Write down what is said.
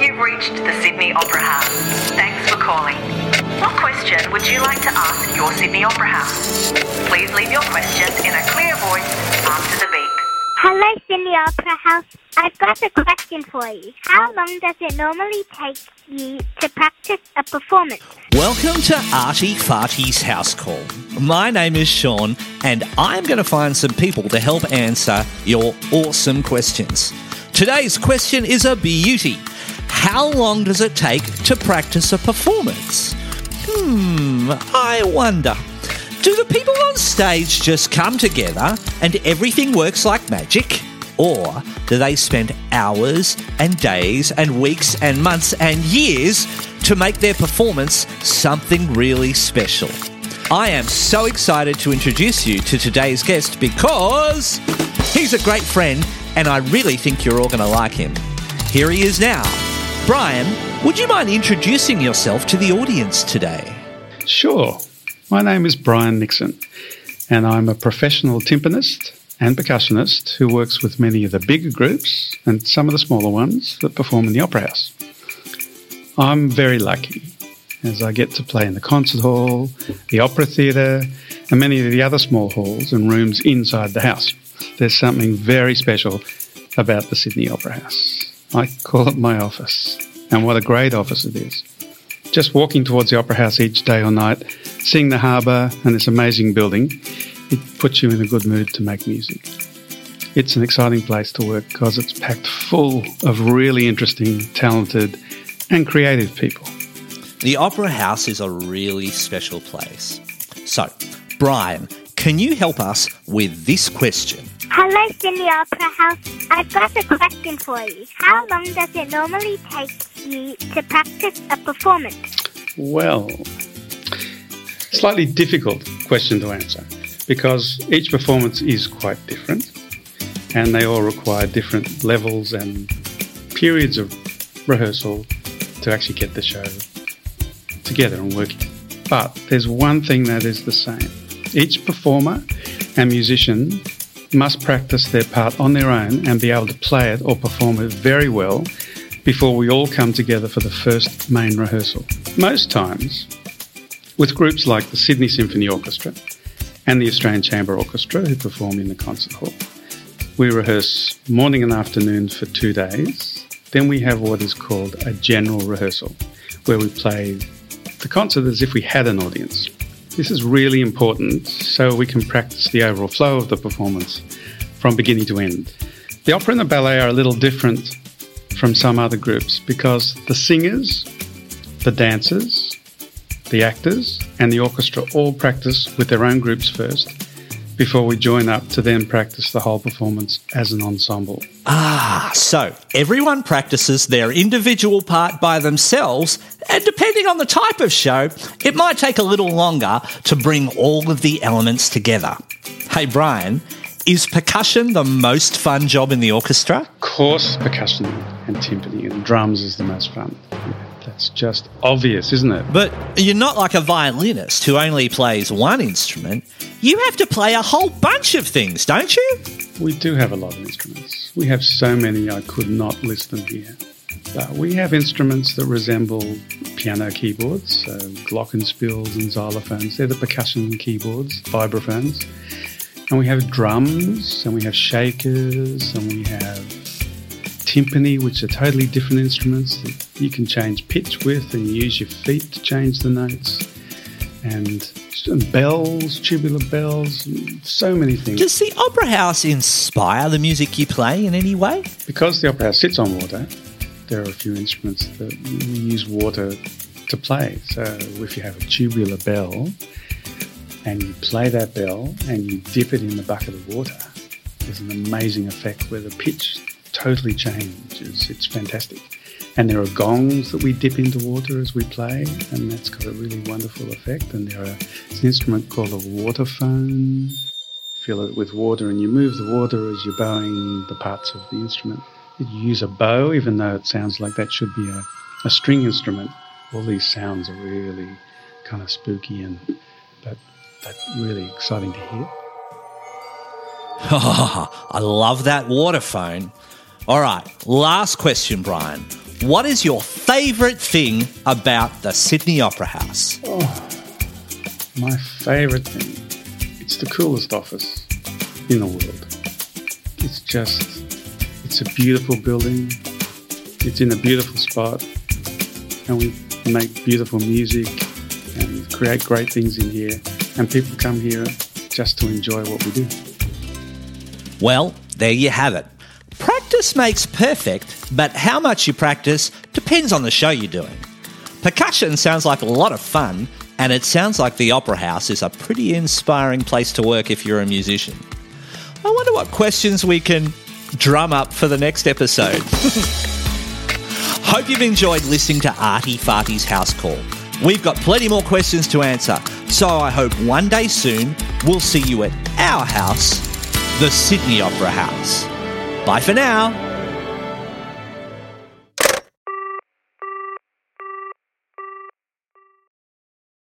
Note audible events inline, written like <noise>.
You've reached the Sydney Opera House. Thanks for calling. What question would you like to ask your Sydney Opera House? Please leave your question in a clear voice after the beep. Hello, Sydney Opera House. I've got a question for you. How long does it normally take you to practice a performance? Welcome to Artie Farty's House Call. My name is Sean, and I'm going to find some people to help answer your awesome questions. Today's question is a beauty. How long does it take to practice a performance? Hmm, I wonder. Do the people on stage just come together and everything works like magic? Or do they spend hours and days and weeks and months and years to make their performance something really special? I am so excited to introduce you to today's guest because he's a great friend and I really think you're all going to like him. Here he is now. Brian, would you mind introducing yourself to the audience today? Sure. My name is Brian Nixon, and I'm a professional timpanist and percussionist who works with many of the bigger groups and some of the smaller ones that perform in the Opera House. I'm very lucky as I get to play in the concert hall, the opera theatre, and many of the other small halls and rooms inside the house. There's something very special about the Sydney Opera House. I call it my office, and what a great office it is. Just walking towards the Opera House each day or night, seeing the harbour and this amazing building, it puts you in a good mood to make music. It's an exciting place to work because it's packed full of really interesting, talented, and creative people. The Opera House is a really special place. So, Brian, can you help us with this question? Hello, Sydney Opera House. I've got a question for you. How long does it normally take you to practice a performance? Well, slightly difficult question to answer because each performance is quite different and they all require different levels and periods of rehearsal to actually get the show together and working. But there's one thing that is the same. Each performer and musician must practice their part on their own and be able to play it or perform it very well before we all come together for the first main rehearsal. Most times, with groups like the Sydney Symphony Orchestra and the Australian Chamber Orchestra, who perform in the concert hall, we rehearse morning and afternoon for two days. Then we have what is called a general rehearsal, where we play the concert as if we had an audience. This is really important so we can practice the overall flow of the performance from beginning to end. The opera and the ballet are a little different from some other groups because the singers, the dancers, the actors, and the orchestra all practice with their own groups first before we join up to then practice the whole performance as an ensemble. Ah, so everyone practices their individual part by themselves, and depending on the type of show, it might take a little longer to bring all of the elements together. Hey, Brian, is percussion the most fun job in the orchestra? Of course, percussion and timpani and drums is the most fun. That's just obvious, isn't it? But you're not like a violinist who only plays one instrument. You have to play a whole bunch of things, don't you? We do have a lot of instruments. We have so many I could not list them here. But we have instruments that resemble piano keyboards, so glockenspiels and xylophones. They're the percussion keyboards, vibraphones. And we have drums, and we have shakers, and we have timpani, which are totally different instruments that you can change pitch with and use your feet to change the notes. And, bells, tubular bells, so many things. Does the Opera House inspire the music you play in any way? Because the Opera House sits on water, there are a few instruments that use water to play. So if you have a tubular bell and you play that bell and you dip it in the bucket of water, there's an amazing effect where the pitch totally changes. It's fantastic. And there are gongs that we dip into water as we play, and that's got a really wonderful effect. And there are it's an instrument called a waterphone. Fill it with water, and you move the water as you're bowing the parts of the instrument. You use a bow, even though it sounds like that should be a, a string instrument. All these sounds are really kind of spooky and but but really exciting to hear. <laughs> I love that waterphone. All right, last question, Brian. What is your favourite thing about the Sydney Opera House? Oh, my favourite thing, it's the coolest office in the world. It's just, it's a beautiful building. It's in a beautiful spot. And we make beautiful music and create great things in here. And people come here just to enjoy what we do. Well, there you have it. Practice makes perfect, but how much you practice depends on the show you're doing. Percussion sounds like a lot of fun, and it sounds like the Opera House is a pretty inspiring place to work if you're a musician. I wonder what questions we can drum up for the next episode. <laughs> Hope you've enjoyed listening to Artie Farty's House Call. We've got plenty more questions to answer, so I hope one day soon we'll see you at our house, the Sydney Opera House. Bye for now.